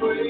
free.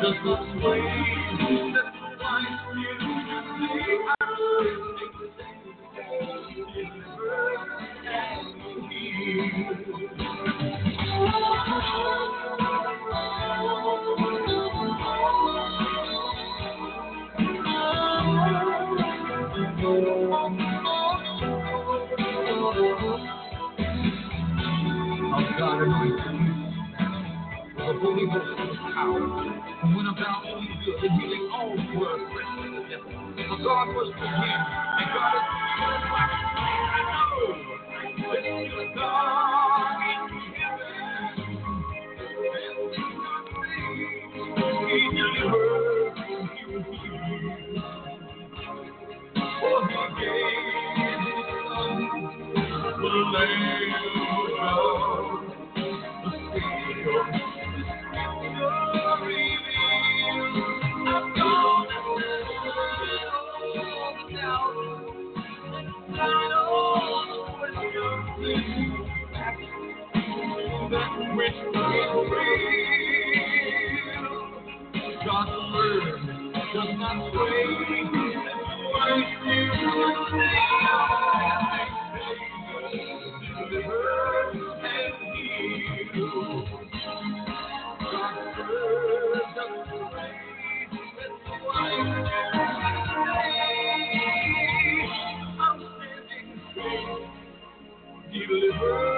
Jesus the way. Now only good to healing all the words. For God was with him, and God is with him. God. deliver.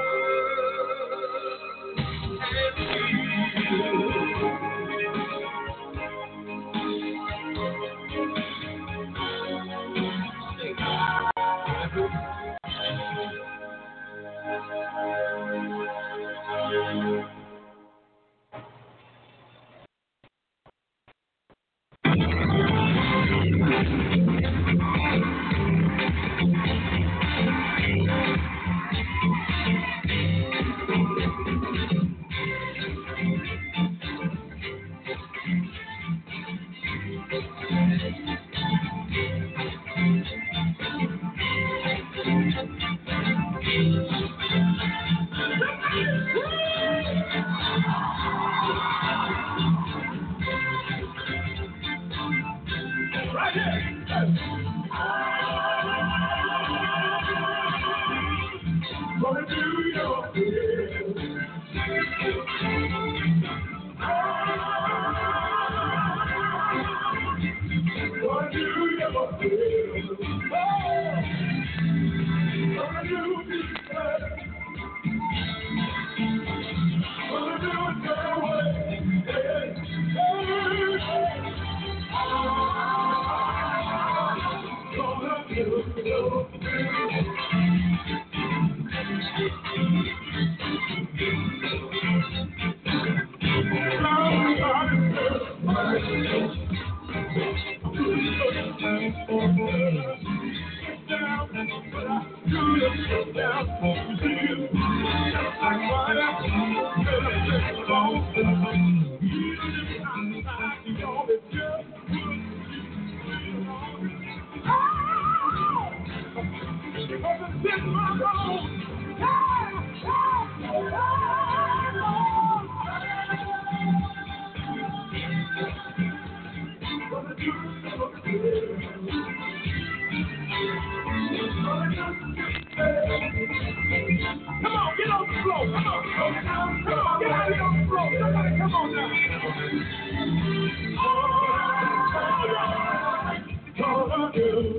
Come on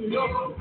now.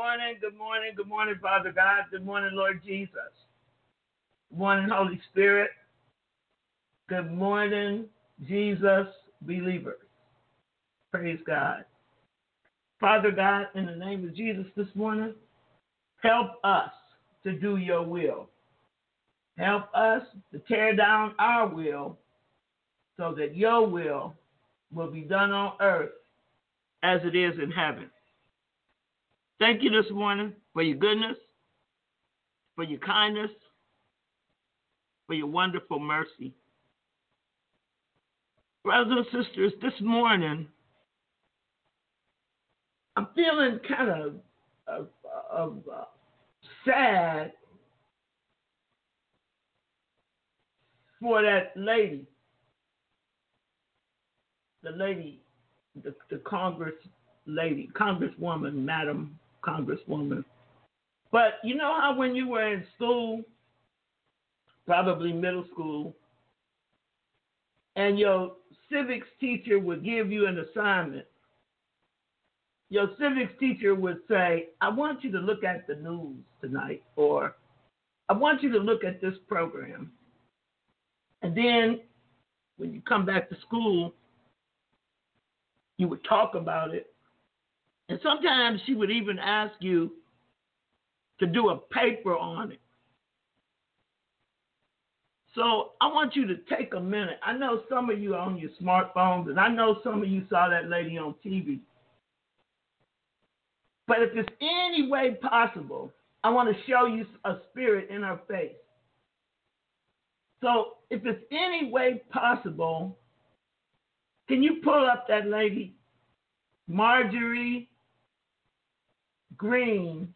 Morning, good morning, good morning, Father God. Good morning, Lord Jesus. Good morning, Holy Spirit. Good morning, Jesus believers. Praise God. Father God, in the name of Jesus this morning, help us to do your will. Help us to tear down our will so that your will will be done on earth as it is in heaven. Thank you this morning for your goodness, for your kindness, for your wonderful mercy. Brothers and sisters, this morning, I'm feeling kind of, of, of uh, sad for that lady, the lady, the, the Congress lady, Congresswoman, Madam Congresswoman. But you know how when you were in school, probably middle school, and your civics teacher would give you an assignment, your civics teacher would say, I want you to look at the news tonight, or I want you to look at this program. And then when you come back to school, you would talk about it. And sometimes she would even ask you to do a paper on it. So I want you to take a minute. I know some of you are on your smartphones, and I know some of you saw that lady on TV. But if it's any way possible, I want to show you a spirit in her face. So if it's any way possible, can you pull up that lady, Marjorie Greene?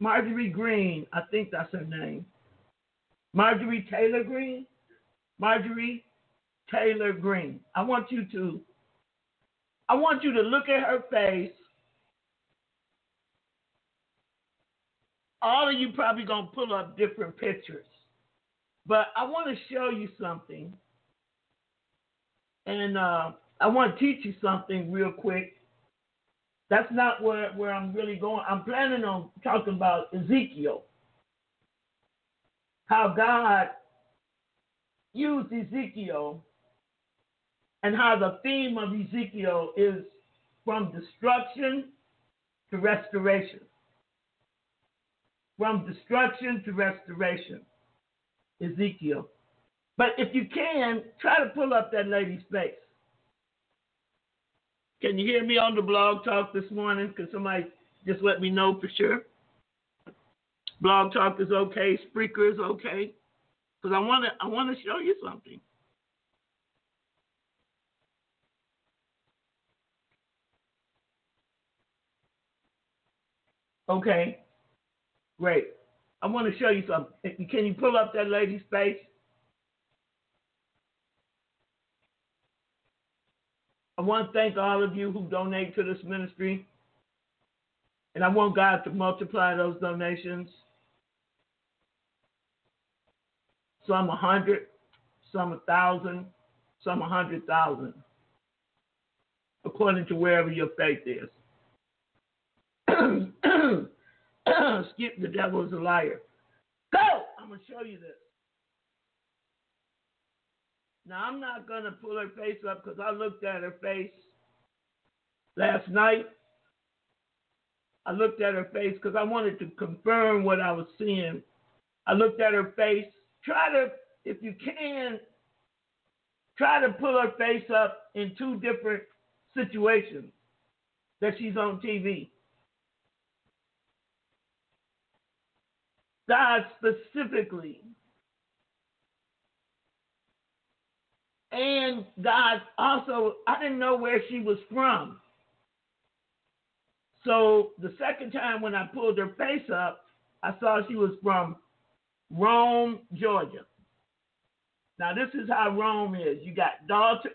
Marjorie Greene, I think that's her name. Marjorie Taylor Greene? Marjorie Taylor Greene. I want you to I want you to look at her face. All of you probably gonna pull up different pictures. But I want to show you something. And uh, I want to teach you something real quick. That's not where, where I'm really going. I'm planning on talking about Ezekiel how God used Ezekiel and how the theme of Ezekiel is from destruction to restoration. From destruction to restoration, Ezekiel. But if you can, try to pull up that lady's face. Can you hear me on the blog talk this morning? Can somebody just let me know for sure? Blog Talk is okay. Spreaker is okay. Because I want to I want to show you something. Okay. Great. I want to show you something. Can you pull up that lady's face? I want to thank all of you who donate to this ministry. And I want God to multiply those donations. some a hundred, some a thousand, some a hundred thousand, according to wherever your faith is. Skip the devil is a liar. Go! I'm going to show you this. Now, I'm not going to pull her face up because I looked at her face last night. I looked at her face because I wanted to confirm what I was seeing. I looked at her face try to, if you can, try to pull her face up in two different situations that she's on TV. God specifically. And God also, I didn't know where she was from. So the second time when I pulled her face up, I saw she was from Rome, Georgia. Now, this is how Rome is. You got Dalton.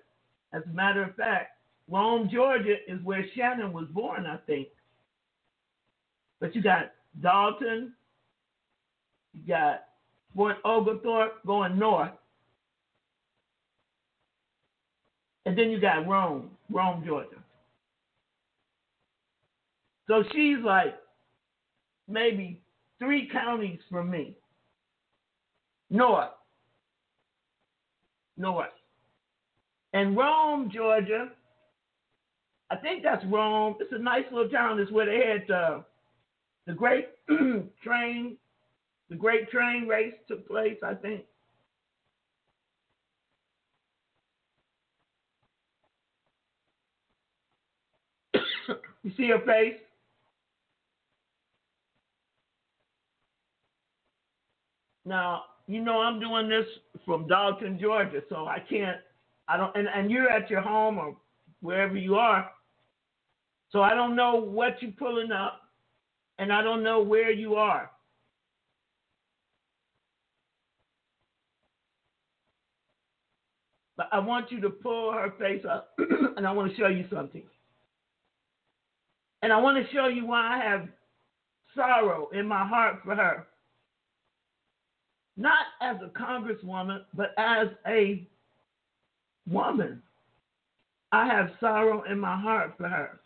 As a matter of fact, Rome, Georgia is where Shannon was born, I think. But you got Dalton, you got Fort Oglethorpe going north. And then you got Rome, Rome, Georgia. So she's like maybe three counties from me north. North. And Rome, Georgia, I think that's Rome. It's a nice little town. It's where they had uh, the great train, the great train race took place, I think. you see her face? Now, you know I'm doing this from Dalton, Georgia, so I can't I don't and, and you're at your home or wherever you are. So I don't know what you're pulling up and I don't know where you are. But I want you to pull her face up and I want to show you something. And I want to show you why I have sorrow in my heart for her. not as a congresswoman, but as a woman. I have sorrow in my heart for her.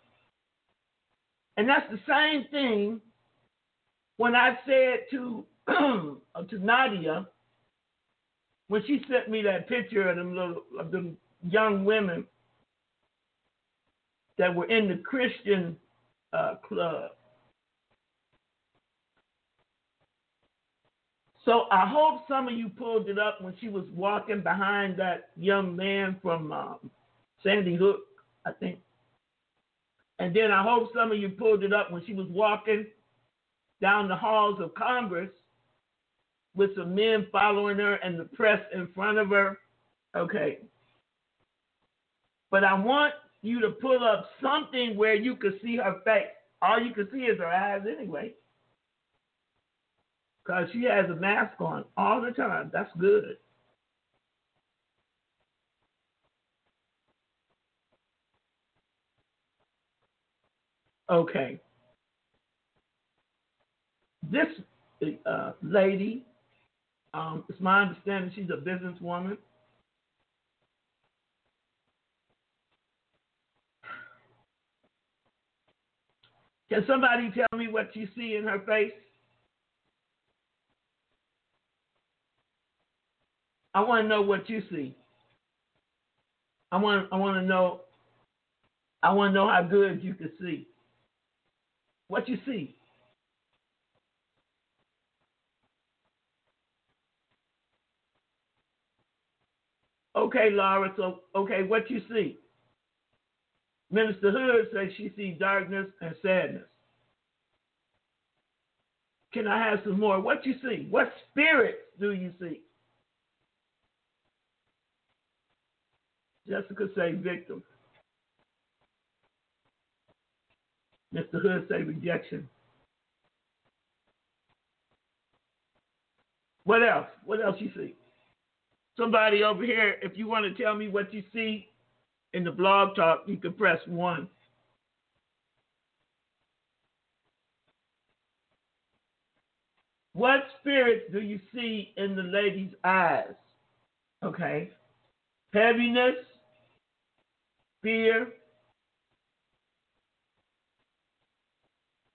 And that's the same thing when I said to to Nadia when she sent me that picture of them little of them young women that were in the Christian uh, club. So I hope some of you pulled it up when she was walking behind that young man from um, Sandy Hook, I think. And then I hope some of you pulled it up when she was walking down the halls of Congress with some men following her and the press in front of her. Okay. But I want you to pull up something where you can see her face. All you can see is her eyes anyway. Because she has a mask on all the time. That's good. Okay. This uh, lady, um, it's my understanding she's a businesswoman. Can somebody tell me what you see in her face? I want to know what you see. I want I want to know I want to know how good you can see. What you see? Okay, Laura, so okay, what you see? Minister Hood says she sees darkness and sadness. Can I have some more? What you see? What spirits do you see? Jessica say victim. Mr. Hood say rejection. What else? What else you see? Somebody over here, if you want to tell me what you see in the blog talk, you can press one. What spirits do you see in the lady's eyes? Okay. Heaviness, fear,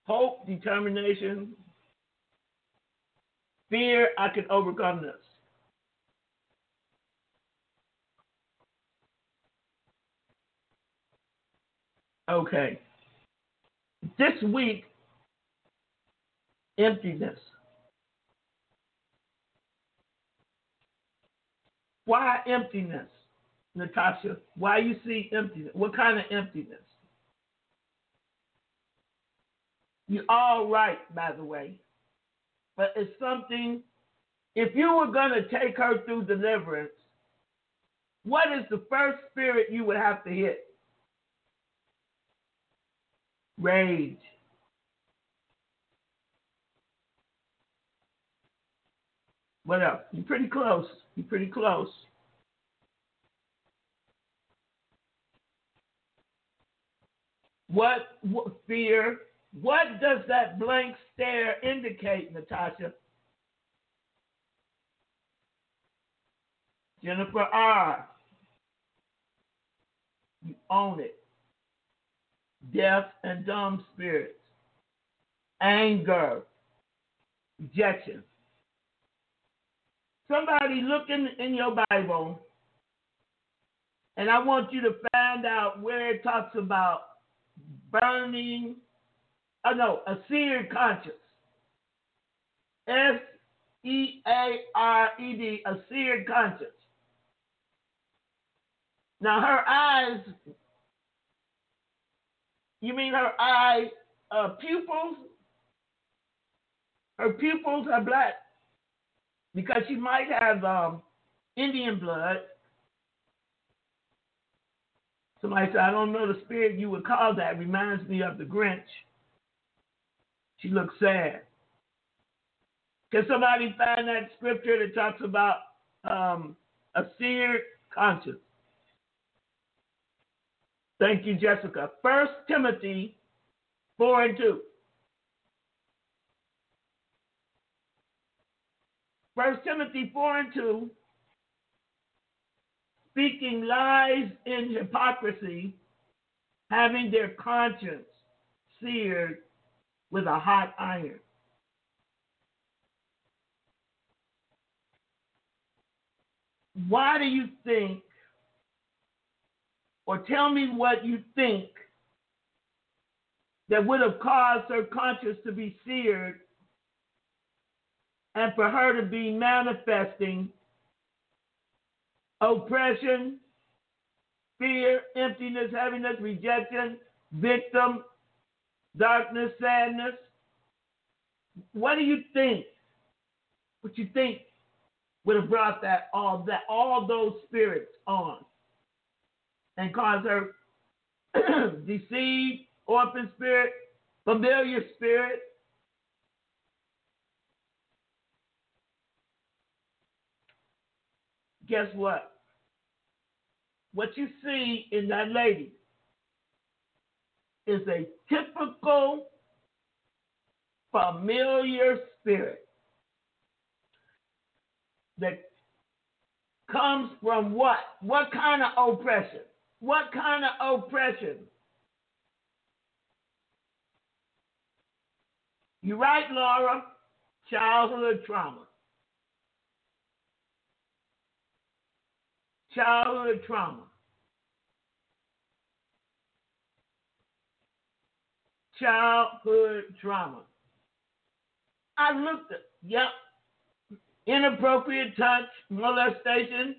hope, determination, fear, I can overcome this. Okay. This week, emptiness. Why emptiness, Natasha? Why you see emptiness? What kind of emptiness? You're all right, by the way. But it's something, if you were going to take her through deliverance, what is the first spirit you would have to hit? Rage. What else? You're pretty close. You're pretty close. What, what fear? What does that blank stare indicate, Natasha? Jennifer R. You own it deaf and dumb spirits, anger, rejection. Somebody looking in your Bible, and I want you to find out where it talks about burning, oh no, a seared conscience. S E A R E D, a seared conscience. Now her eyes you mean her eye uh, pupils? Her pupils are black because she might have um, Indian blood. Somebody said, I don't know the spirit you would call that. Reminds me of the Grinch. She looks sad. Can somebody find that scripture that talks about um, a seared conscience? Thank you, Jessica. First Timothy 4 and 2. First Timothy 4 and 2, speaking lies in hypocrisy, having their conscience seared with a hot iron. Why do you think, or tell me what you think, that would have caused her conscience to be seared and for her to be manifesting oppression, fear, emptiness, heaviness, rejection, victim, darkness, sadness. What do you think? What you think would have brought that all that all those spirits on and cause her deceived, orphan spirit, familiar spirit, guess what? What you see in that lady is a typical familiar spirit that comes from what? What kind of oppression? What kind of oppression? You're right, Laura? Childhood trauma. childhood trauma. Childhood trauma. I looked at, yep, inappropriate touch, molestation.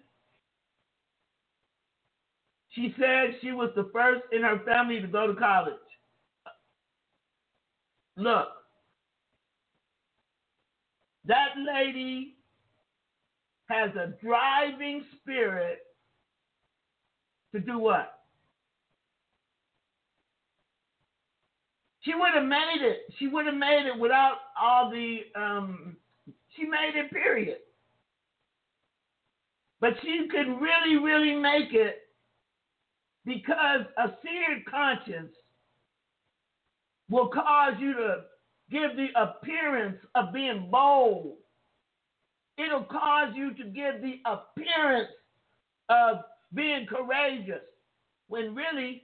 She said she was the first in her family to go to college. Look, that lady has a driving spirit to do what? She would have made it. She would have made it without all the. Um, she made it. Period. But she could really, really make it because a seared conscience will cause you to give the appearance of being bold it'll cause you to give the appearance of being courageous when really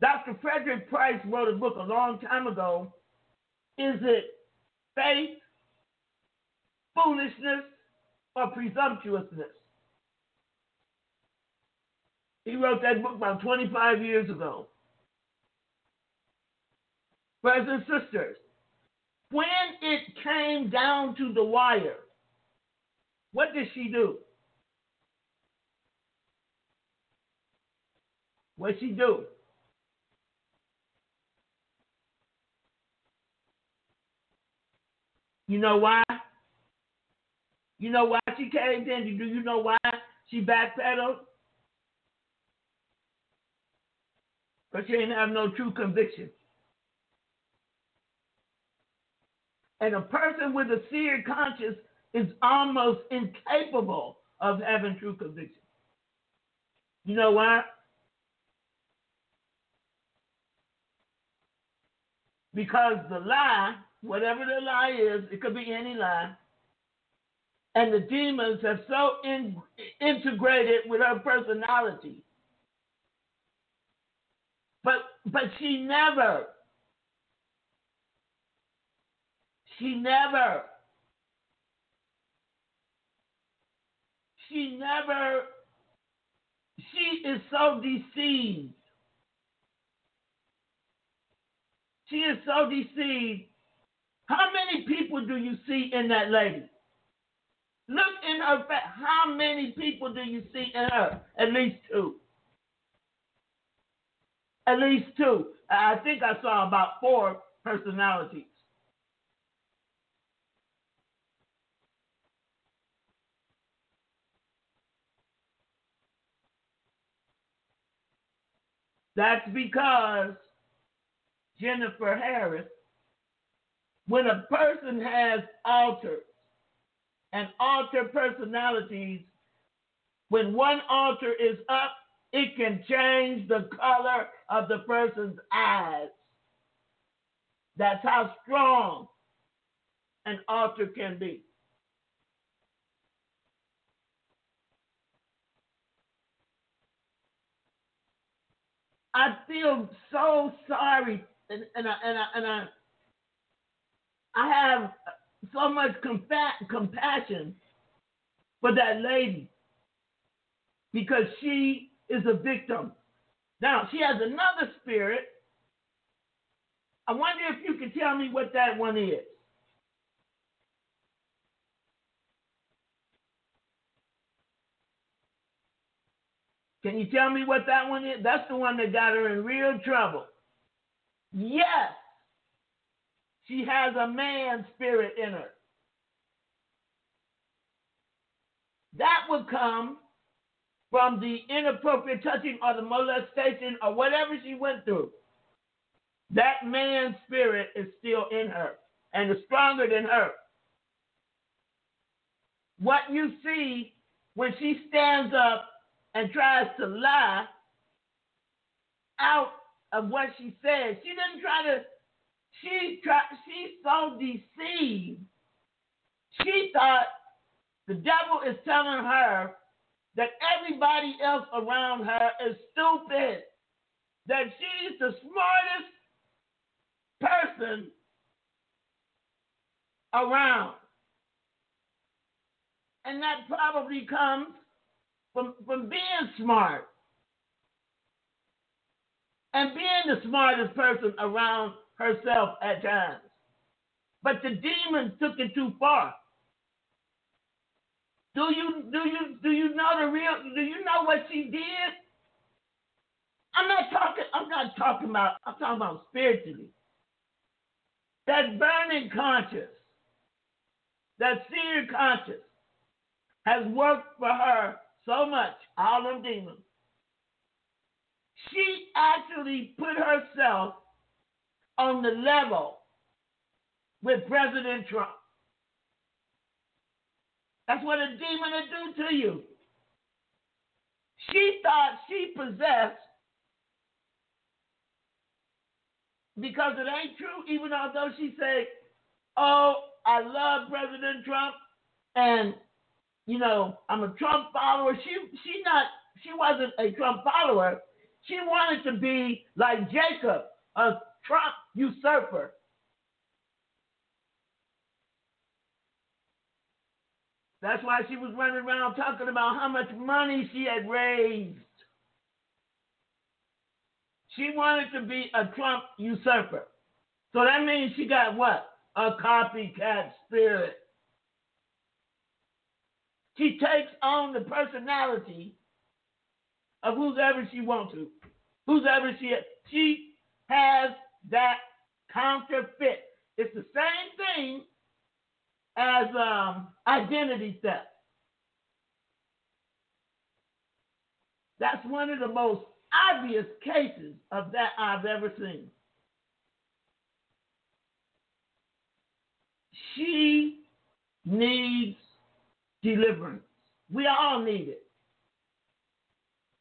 Dr. Frederick Price wrote a book a long time ago. Is it faith, foolishness, or presumptuousness? He wrote that book about 25 years ago. Brothers and sisters, when it came down to the wire, what did she do? What she do? You know why? You know why she caved in? Do you know why she backpedaled? Because she didn't have no true conviction. And a person with a seared conscience is almost incapable of having true conviction. You know why? Because the lie, whatever the lie is, it could be any lie, and the demons have so in, integrated with her personality. But she never, she never she never, she is so deceived. She is so deceived. How many people do you see in that lady? Look in her face. How many people do you see in her? At least two. At least two. I think I saw about four personalities. That's because Jennifer Harris, when a person has alters and alter personalities, when one alter is up, it can change the color of the person's eyes. That's how strong an alter can be. I feel so sorry, and, and I, and I, and I, I have so much compa- compassion for that lady because she is a victim. Now she has another spirit. I wonder if you can tell me what that one is. Can you tell me what that one is? That's the one that got her in real trouble. Yes, she has a man spirit in her. That would come from the inappropriate touching or the molestation or whatever she went through. That man's spirit is still in her and is stronger than her. What you see when she stands up and tries to lie out of what she said. She didn't try to. She tried. She's so deceived. She thought the devil is telling her that everybody else around her is stupid. That she's the smartest person around. And that probably comes from, from being smart and being the smartest person around herself at times. But the demons took it too far. Do you do you do you know the real do you know what she did? I'm not talking I'm not talking about I'm talking about spiritually. That burning conscience, that seared conscience has worked for her so much, all them demons. She actually put herself on the level with President Trump. That's what a demon will do to you. She thought she possessed, because it ain't true, even although she said, Oh, I love President Trump and you know, I'm a Trump follower. She she not she wasn't a Trump follower. She wanted to be like Jacob, a Trump usurper. That's why she was running around talking about how much money she had raised. She wanted to be a Trump usurper. So that means she got what? A copycat spirit. She takes on the personality of whoever she wants to, whoever she is. She has that counterfeit. It's the same thing as um, identity theft. That's one of the most obvious cases of that I've ever seen. She needs deliverance. We all need it.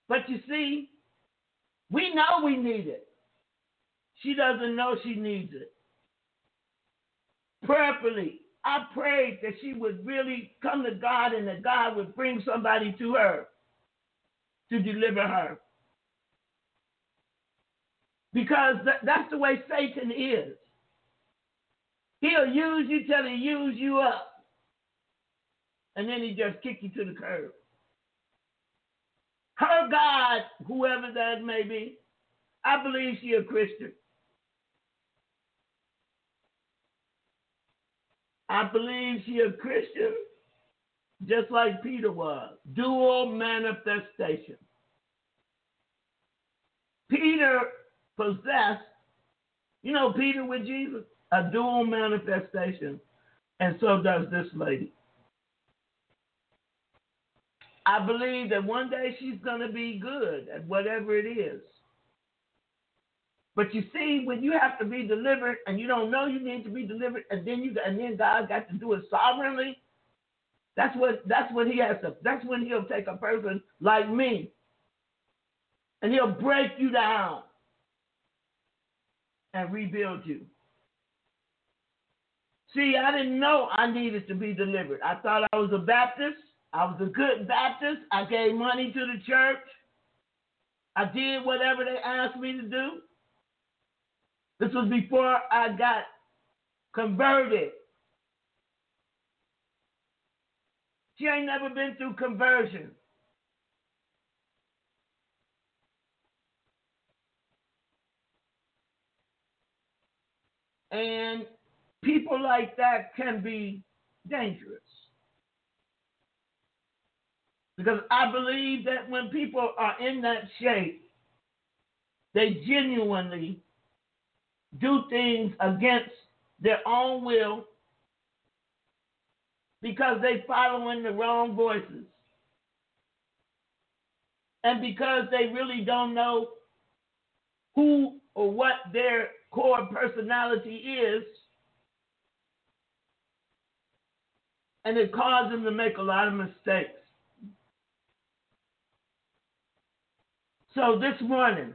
But you see, we know we need it. She doesn't know she needs it. Prayerfully, I prayed that she would really come to God and that God would bring somebody to her to deliver her. Because that's the way Satan is. He'll use you till he use you up and then he just kicked you to the curb. Her God, whoever that may be, I believe she a Christian. I believe she a Christian, just like Peter was. Dual manifestation. Peter possessed, you know, Peter with Jesus, a dual manifestation, and so does this lady. I believe that one day she's going to be good at whatever it is. But you see, when you have to be delivered and you don't know you need to be delivered, and then you and then God got to do it sovereignly, that's what that's what he has to that's when he'll take a person like me and he'll break you down and rebuild you. See, I didn't know I needed to be delivered. I thought I was a Baptist. I was a good Baptist. I gave money to the church. I did whatever they asked me to do. This was before I got converted. She ain't never been through conversion. And people like that can be dangerous. Because I believe that when people are in that shape, they genuinely do things against their own will because they following the wrong voices. And because they really don't know who or what their core personality is, and it causes them to make a lot of mistakes. So this morning,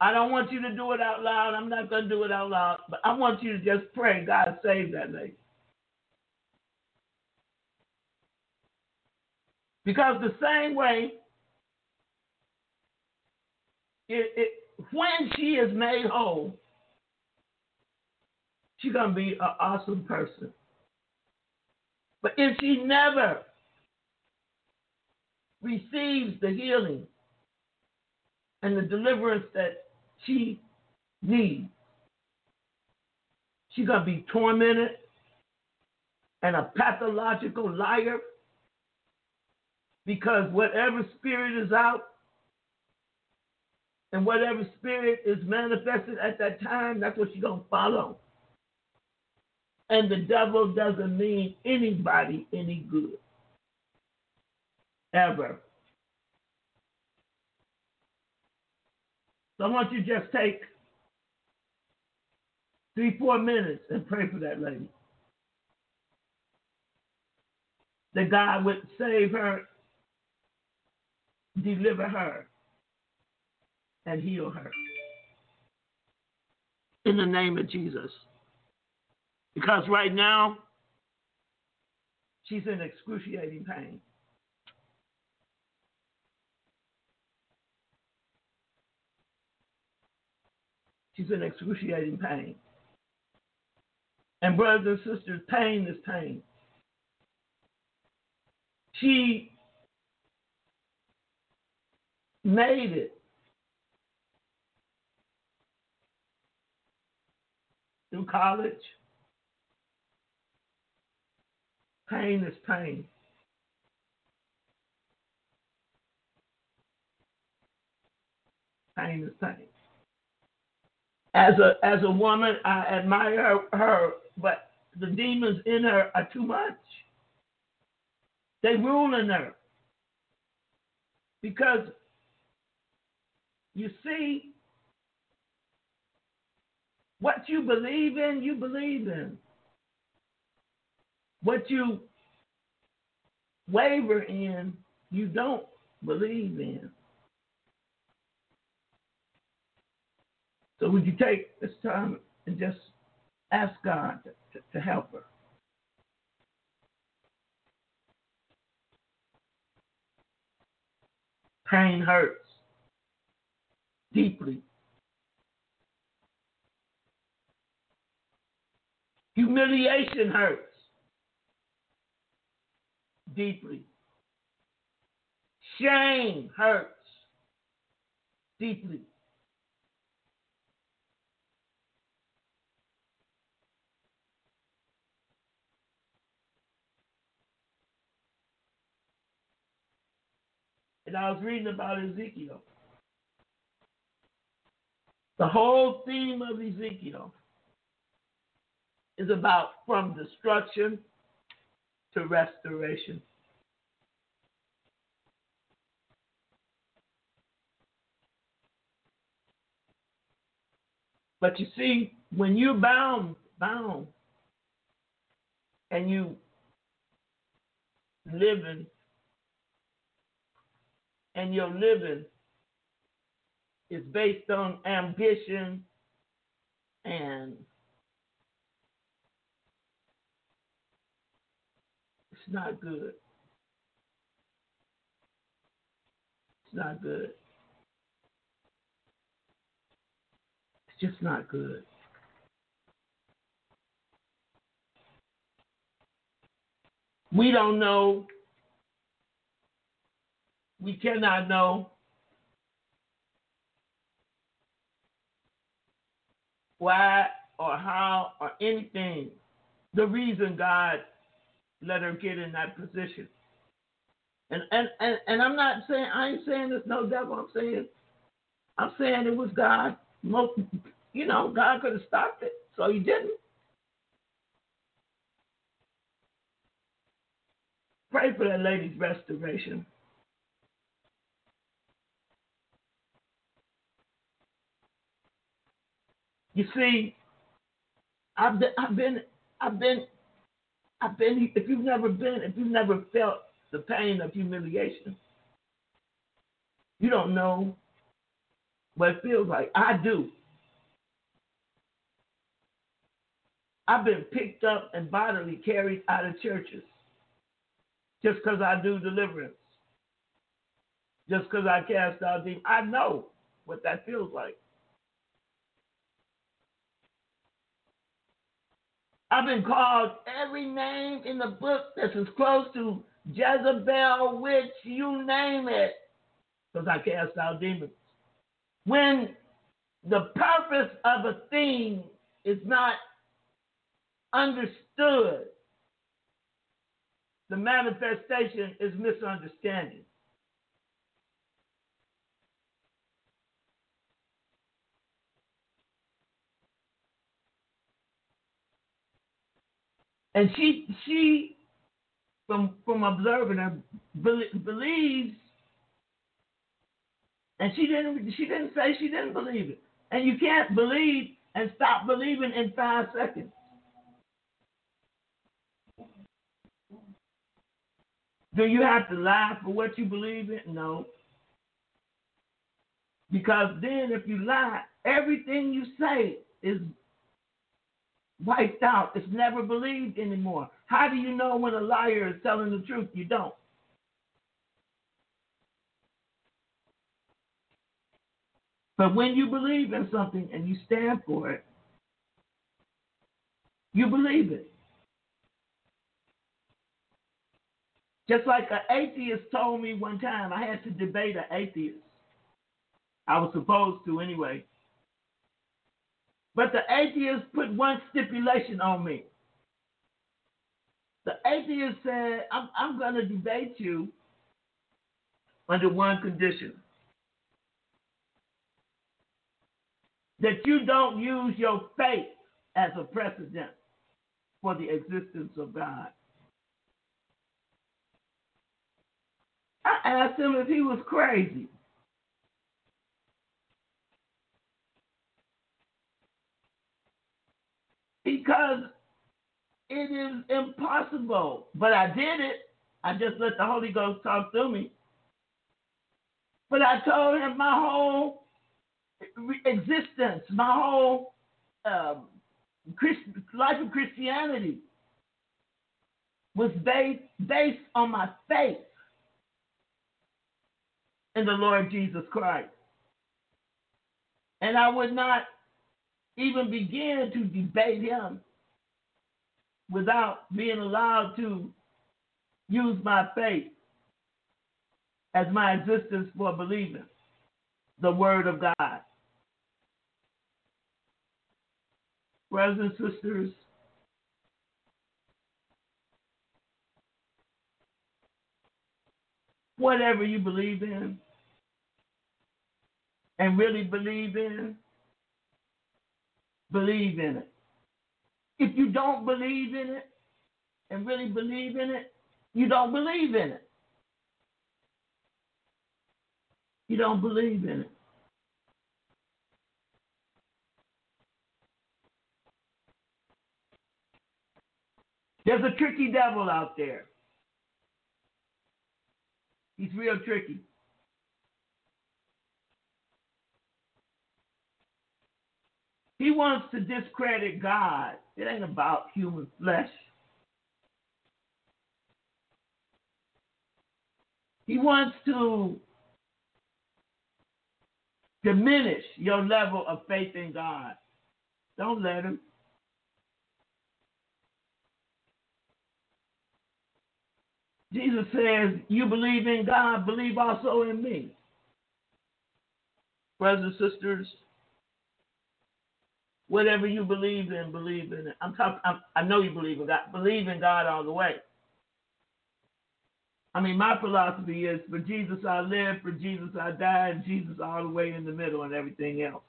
I don't want you to do it out loud. I'm not going to do it out loud, but I want you to just pray, God save that lady. Because the same way, it, it, when she is made whole, she's going to be an awesome person. But if she never receives the healing and the deliverance that she needs, she's going to be tormented and a pathological liar because whatever spirit is out and whatever spirit is manifested at that time, that's what she's going to follow. And the devil doesn't mean anybody any good. Ever. So I want you to just take three, four minutes and pray for that lady. That God would save her, deliver her, and heal her. In the name of Jesus. Because right now, she's in excruciating pain. She's in excruciating pain. And, brothers and sisters, pain is pain. She made it through college Pain is pain. Pain is pain. As a as a woman, I admire her, but the demons in her are too much. They rule in her. Because you see, what you believe in, you believe in what you waver in, you don't believe in. So would you take this time and just ask God to, to help her? Pain hurts deeply. Humiliation hurts deeply. Shame hurts deeply. And I was reading about Ezekiel. The whole theme of Ezekiel is about from destruction to restoration. But you see, when you're bound, bound, and you living, and your living is based on ambition and it's not good. It's not good. It's just not good. We don't know. We cannot know why or how or anything the reason God let her get in that position. And and, and, and I'm not saying I ain't saying there's no devil. I'm saying I'm saying it was God. Most, you know, God could have stopped it, so He didn't. Pray for that lady's restoration. You see, I've been, I've been, I've been, I've been. If you've never been, if you've never felt the pain of humiliation, you don't know what it feels like. I do. I've been picked up and bodily carried out of churches just because I do deliverance, just because I cast out demons. I know what that feels like. I've been called every name in the book that's as close to Jezebel, witch, you name it, because I cast out demons. When the purpose of a thing is not understood, the manifestation is misunderstanding. And she she from from observing her believes and she didn't she didn't say she didn't believe it. And you can't believe and stop believing in five seconds. Do you have to lie for what you believe in? No. Because then if you lie, everything you say is wiped out. It's never believed anymore. How do you know when a liar is telling the truth? You don't. But when you believe in something and you stand for it, you believe it. Just like an atheist told me one time, I had to debate an atheist. I was supposed to anyway. But the atheist put one stipulation on me. The atheist said, I'm, I'm going to debate you under one condition that you don't use your faith as a precedent for the existence of God. I asked him if he was crazy. Because it is impossible. But I did it. I just let the Holy Ghost talk through me. But I told him my whole existence, my whole um, Christ, life of Christianity was based, based on my faith in the Lord Jesus Christ. And I would not even begin to debate him without being allowed to use my faith as my existence for believing the Word of God. Brothers and sisters, whatever you believe in and really believe in, believe in it. If you don't believe in it and really believe in it, you don't believe in it. You don't believe in it. There's a tricky devil out there. He's real tricky. He wants to discredit God. It ain't about human flesh. He wants to diminish your level of faith in God. Don't let him. Jesus says, You believe in God, believe also in me. Brothers and sisters, whatever you believe in, believe in it. I'm talking, I'm, I know you believe in God. Believe in God all the way. I mean, my philosophy is for Jesus I live, for Jesus I die, and Jesus all the way in the middle and everything else.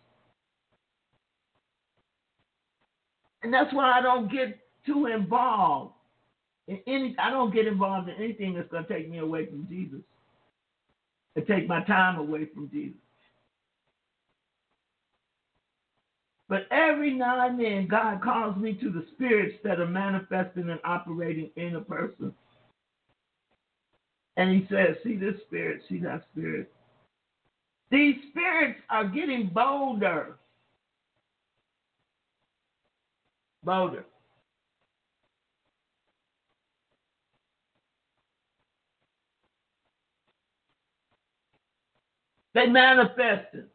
And that's why I don't get too involved in any I don't get involved in anything that's gonna take me away from Jesus. And take my time away from Jesus. But every now and then God calls me to the spirits that are manifesting and operating in a person. And he says, See this spirit, see that spirit. These spirits are getting bolder. Bolder. They manifesting.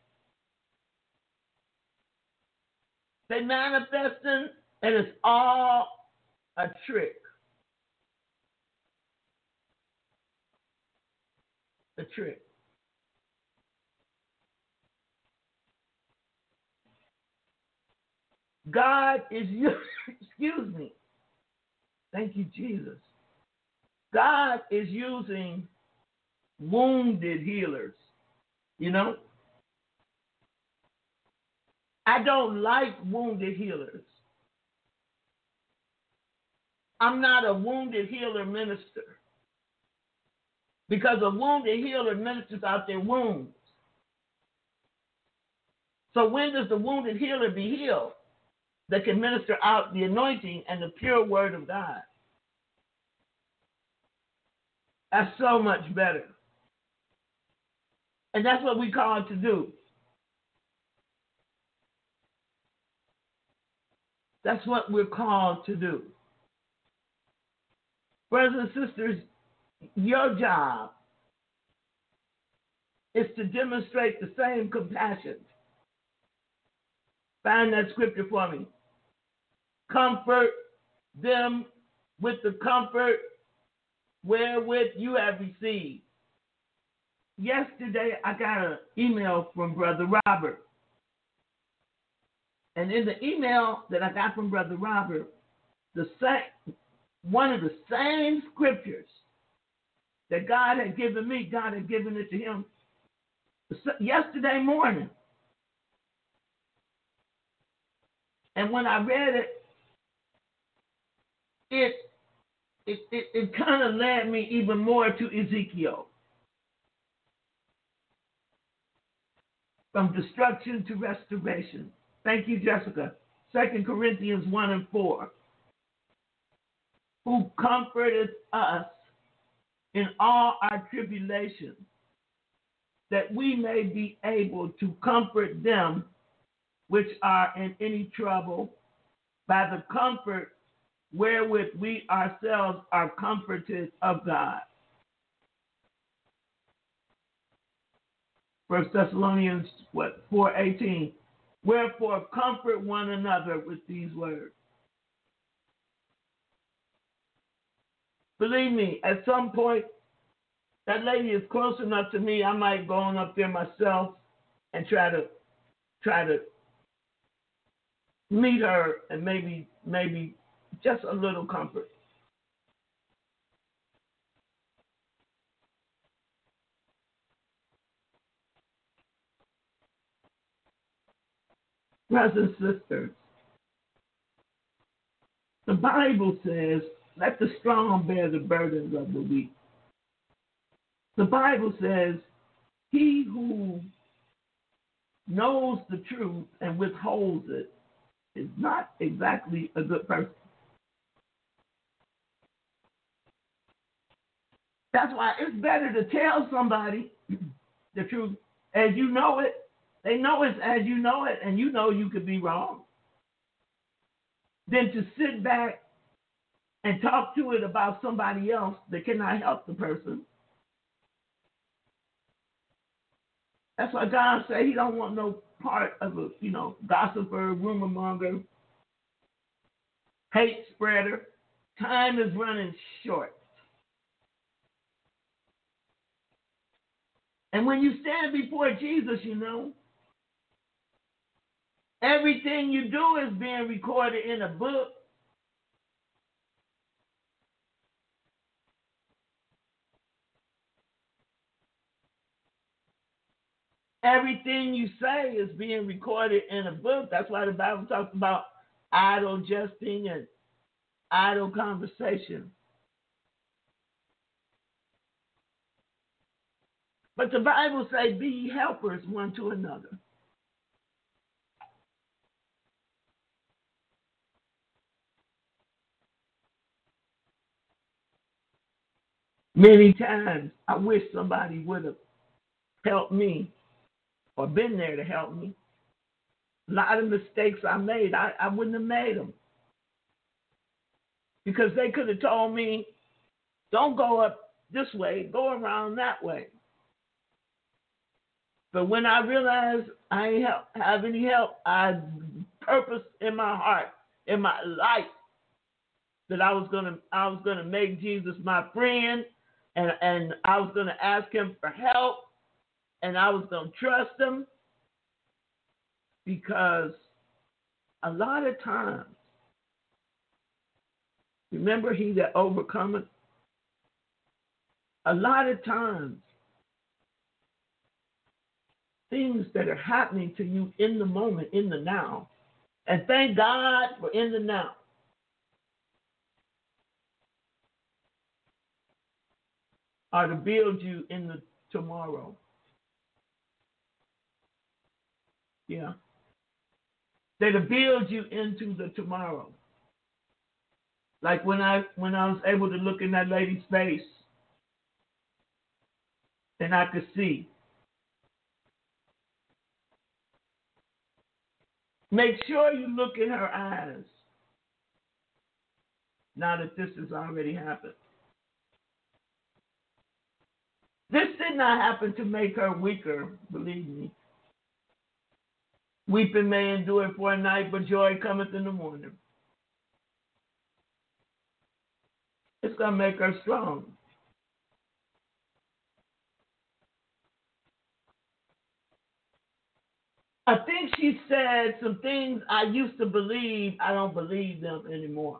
They manifesting, and it's all a trick. A trick. God is excuse me. Thank you, Jesus. God is using wounded healers. You know? I don't like wounded healers. I'm not a wounded healer minister. Because a wounded healer ministers out their wounds. So when does the wounded healer be healed? That can minister out the anointing and the pure word of God. That's so much better. And that's what we call to do. That's what we're called to do. Brothers and sisters, your job is to demonstrate the same compassion. Find that scripture for me. Comfort them with the comfort wherewith you have received. Yesterday, I got an email from Brother Robert. And in the email that I got from Brother Robert, the same, one of the same scriptures that God had given me, God had given it to him yesterday morning. And when I read it, it it, it, it kind of led me even more to Ezekiel. From destruction to restoration. Thank you, Jessica. Second Corinthians 1 and 4. Who comforted us in all our tribulations, that we may be able to comfort them which are in any trouble by the comfort wherewith we ourselves are comforted of God. First Thessalonians what four eighteen. Wherefore comfort one another with these words. Believe me, at some point, that lady is close enough to me. I might go on up there myself and try to try to meet her and maybe maybe just a little comfort. Brothers and sisters, the Bible says, let the strong bear the burdens of the weak. The Bible says, he who knows the truth and withholds it is not exactly a good person. That's why it's better to tell somebody the truth as you know it. They know it as you know it, and you know you could be wrong. Than to sit back and talk to it about somebody else that cannot help the person. That's why God said He don't want no part of a you know gossiper, rumor monger, hate spreader. Time is running short. And when you stand before Jesus, you know, everything you do is being recorded in a book. Everything you say is being recorded in a book. That's why the Bible talks about idle jesting and idle conversation. But the Bible says, be helpers one to another. Many times I wish somebody would have helped me or been there to help me. A lot of mistakes I made, I, I wouldn't have made them. Because they could have told me, don't go up this way, go around that way. But when I realized I ain't help, have any help, I purpose in my heart, in my life, that I was gonna I was gonna make Jesus my friend and and I was gonna ask him for help and I was gonna trust him because a lot of times remember he that overcometh a lot of times things that are happening to you in the moment, in the now. And thank God for in the now. Are to build you in the tomorrow. Yeah. They're to build you into the tomorrow. Like when I when I was able to look in that lady's face and I could see Make sure you look in her eyes now that this has already happened. This did not happen to make her weaker, believe me. Weeping may endure for a night, but joy cometh in the morning. It's going to make her strong. I think she said some things I used to believe, I don't believe them anymore.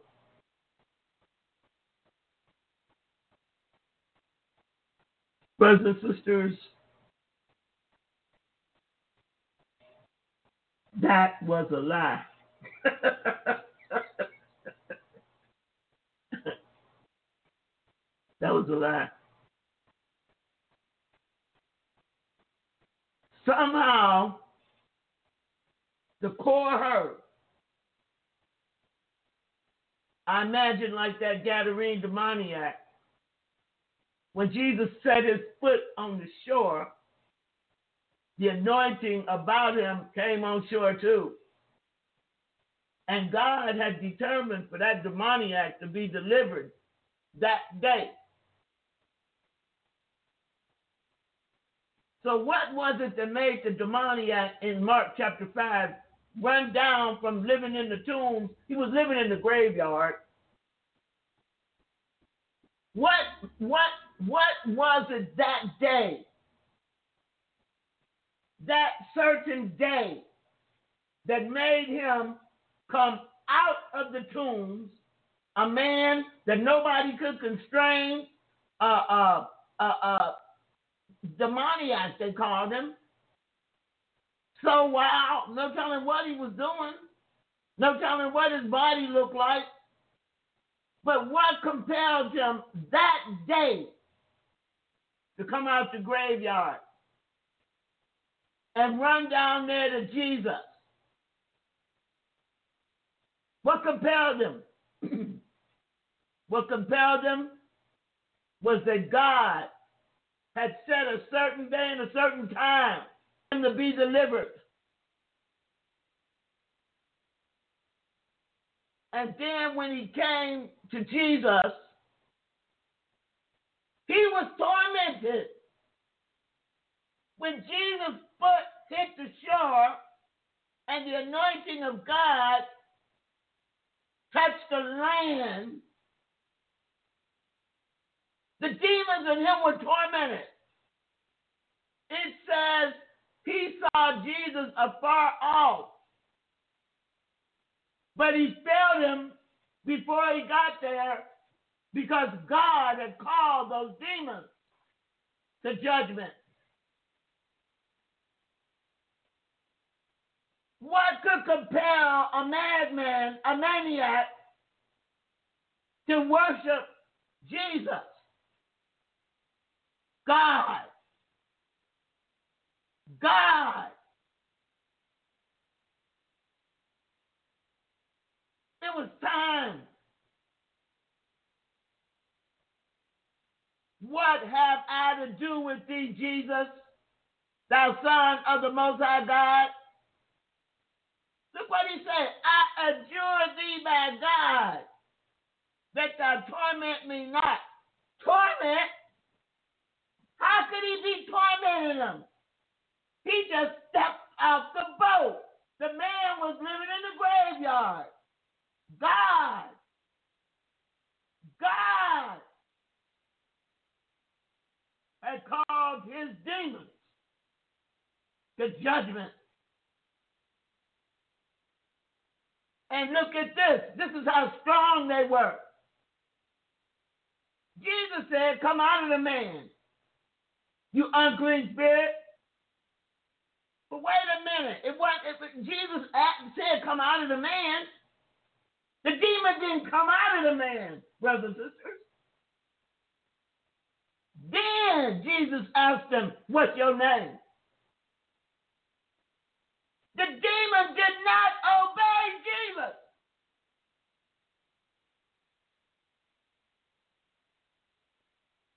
Brothers and sisters, that was a lie. that was a lie. Somehow, the core hurt. I imagine like that Gadarene demoniac. When Jesus set his foot on the shore, the anointing about him came on shore too. And God had determined for that demoniac to be delivered that day. So, what was it that made the demoniac in Mark chapter 5 run down from living in the tombs. He was living in the graveyard. What what what was it that day? That certain day that made him come out of the tombs, a man that nobody could constrain, uh, uh, uh, uh, demoniac, they called him, so wow, no telling what he was doing, no telling what his body looked like. But what compelled him that day to come out the graveyard and run down there to Jesus? What compelled them? what compelled them was that God had set a certain day and a certain time for them to be delivered. And then when he came to Jesus, he was tormented when Jesus' foot hit the shore and the anointing of God touched the land, the demons in him were tormented. It says he saw Jesus afar off, but he failed him before he got there because God had called those demons to judgment. What could compel a madman, a maniac, to worship Jesus? God. God. It was time. What have I to do with thee, Jesus, thou Son of the Most High God? Look what he said. I adjure thee by God that thou torment me not. Torment? How could he be tormenting them? He just stepped out the boat. The man was living in the graveyard. God. God had called his demons to judgment. And look at this. This is how strong they were. Jesus said, Come out of the man, you unclean spirit. But wait a minute. It was Jesus said, "Come out of the man." The demon didn't come out of the man, brothers and sisters. Then Jesus asked them, "What's your name?" The demon did not obey Jesus.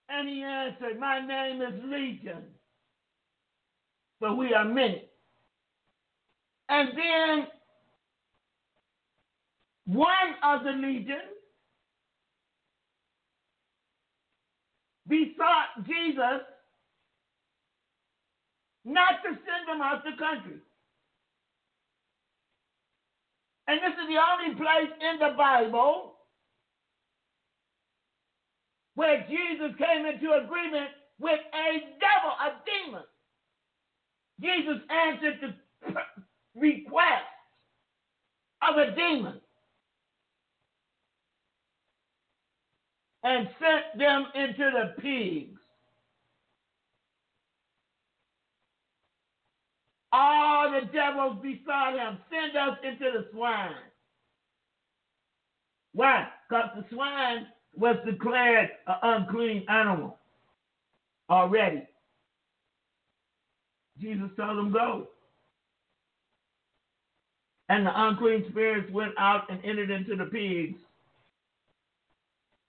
And he answered, My name is Legion but we are many. And then one of the legions besought Jesus not to send them out the country. And this is the only place in the Bible where Jesus came into agreement with a devil, a demon. Jesus answered the request of a demon and sent them into the pigs. All the devils beside him, send us into the swine. Why? Because the swine was declared an unclean animal already. Jesus told them, Go. And the unclean spirits went out and entered into the pigs.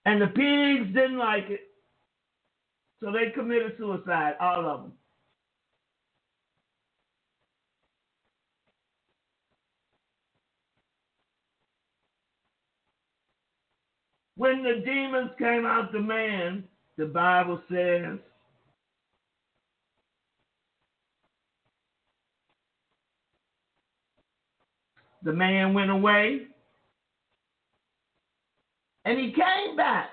And the pigs didn't like it. So they committed suicide, all of them. When the demons came out the man, the Bible says The man went away and he came back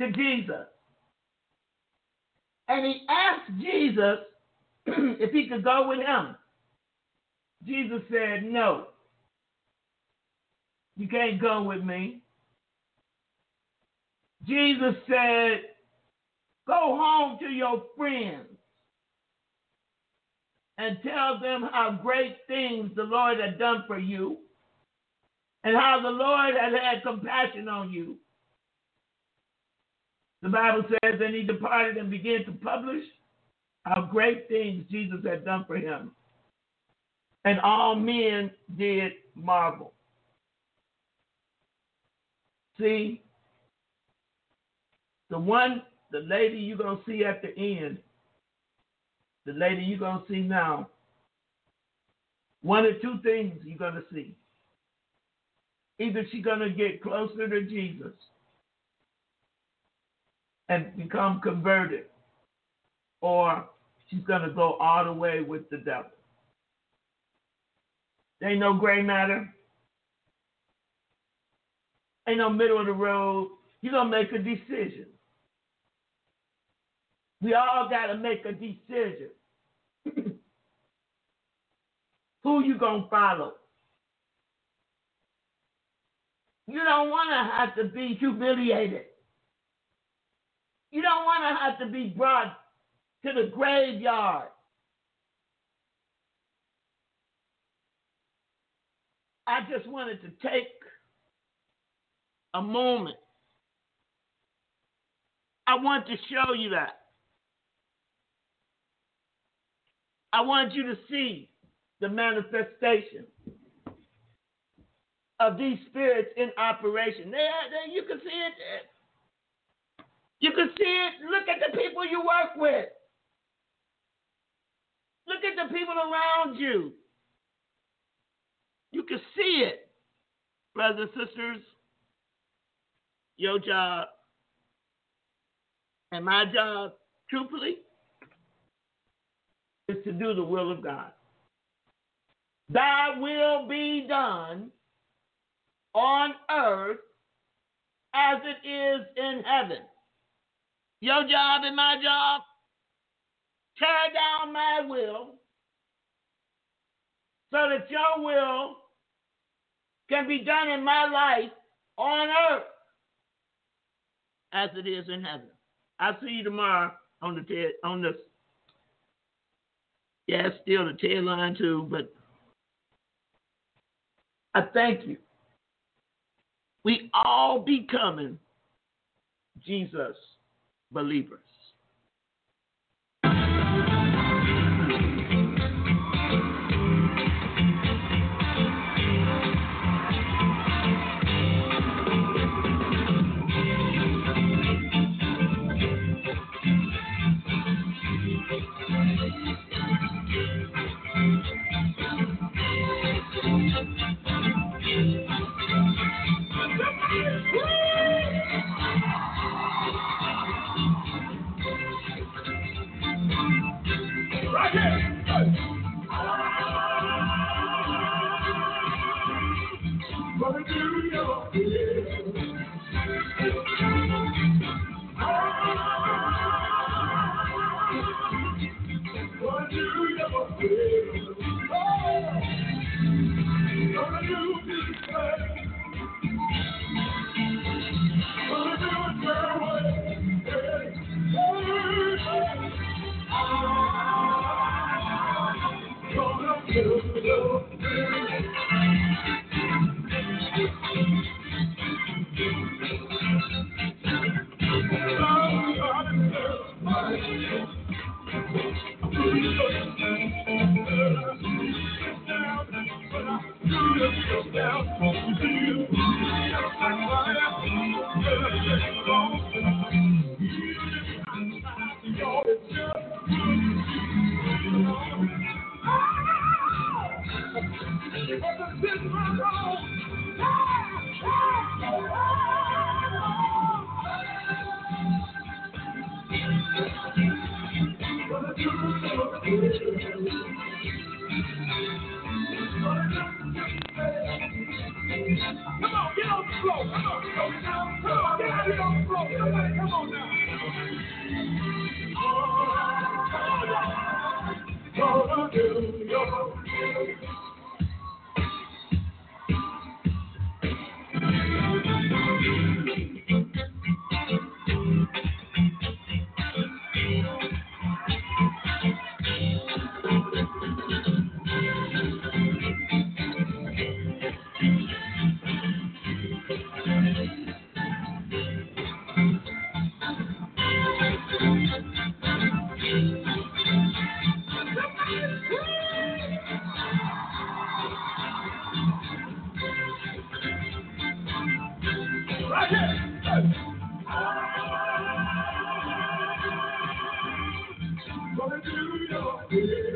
to Jesus. And he asked Jesus if he could go with him. Jesus said, No, you can't go with me. Jesus said, Go home to your friends and tell them how great things the Lord had done for you and how the Lord had had compassion on you. The Bible says, then he departed and began to publish how great things Jesus had done for him. And all men did marvel. See, the one, the lady you're going to see at the end the lady you're going to see now, one or two things you're going to see. Either she's going to get closer to Jesus and become converted, or she's going to go all the way with the devil. There ain't no gray matter. Ain't no middle of the road. You're going to make a decision. We all got to make a decision. Who you going to follow? You don't want to have to be humiliated. You don't want to have to be brought to the graveyard. I just wanted to take a moment. I want to show you that. I want you to see the manifestation of these spirits in operation. They, they, you can see it. You can see it. Look at the people you work with. Look at the people around you. You can see it, brothers and sisters. Your job and my job, truthfully, is to do the will of God. Thy will be done on earth as it is in heaven. Your job and my job, tear down my will so that your will can be done in my life on earth as it is in heaven. I'll see you tomorrow on the on the yeah, still the tail line too, but I thank you. We all becoming Jesus believers. Hey, hey. gonna do your.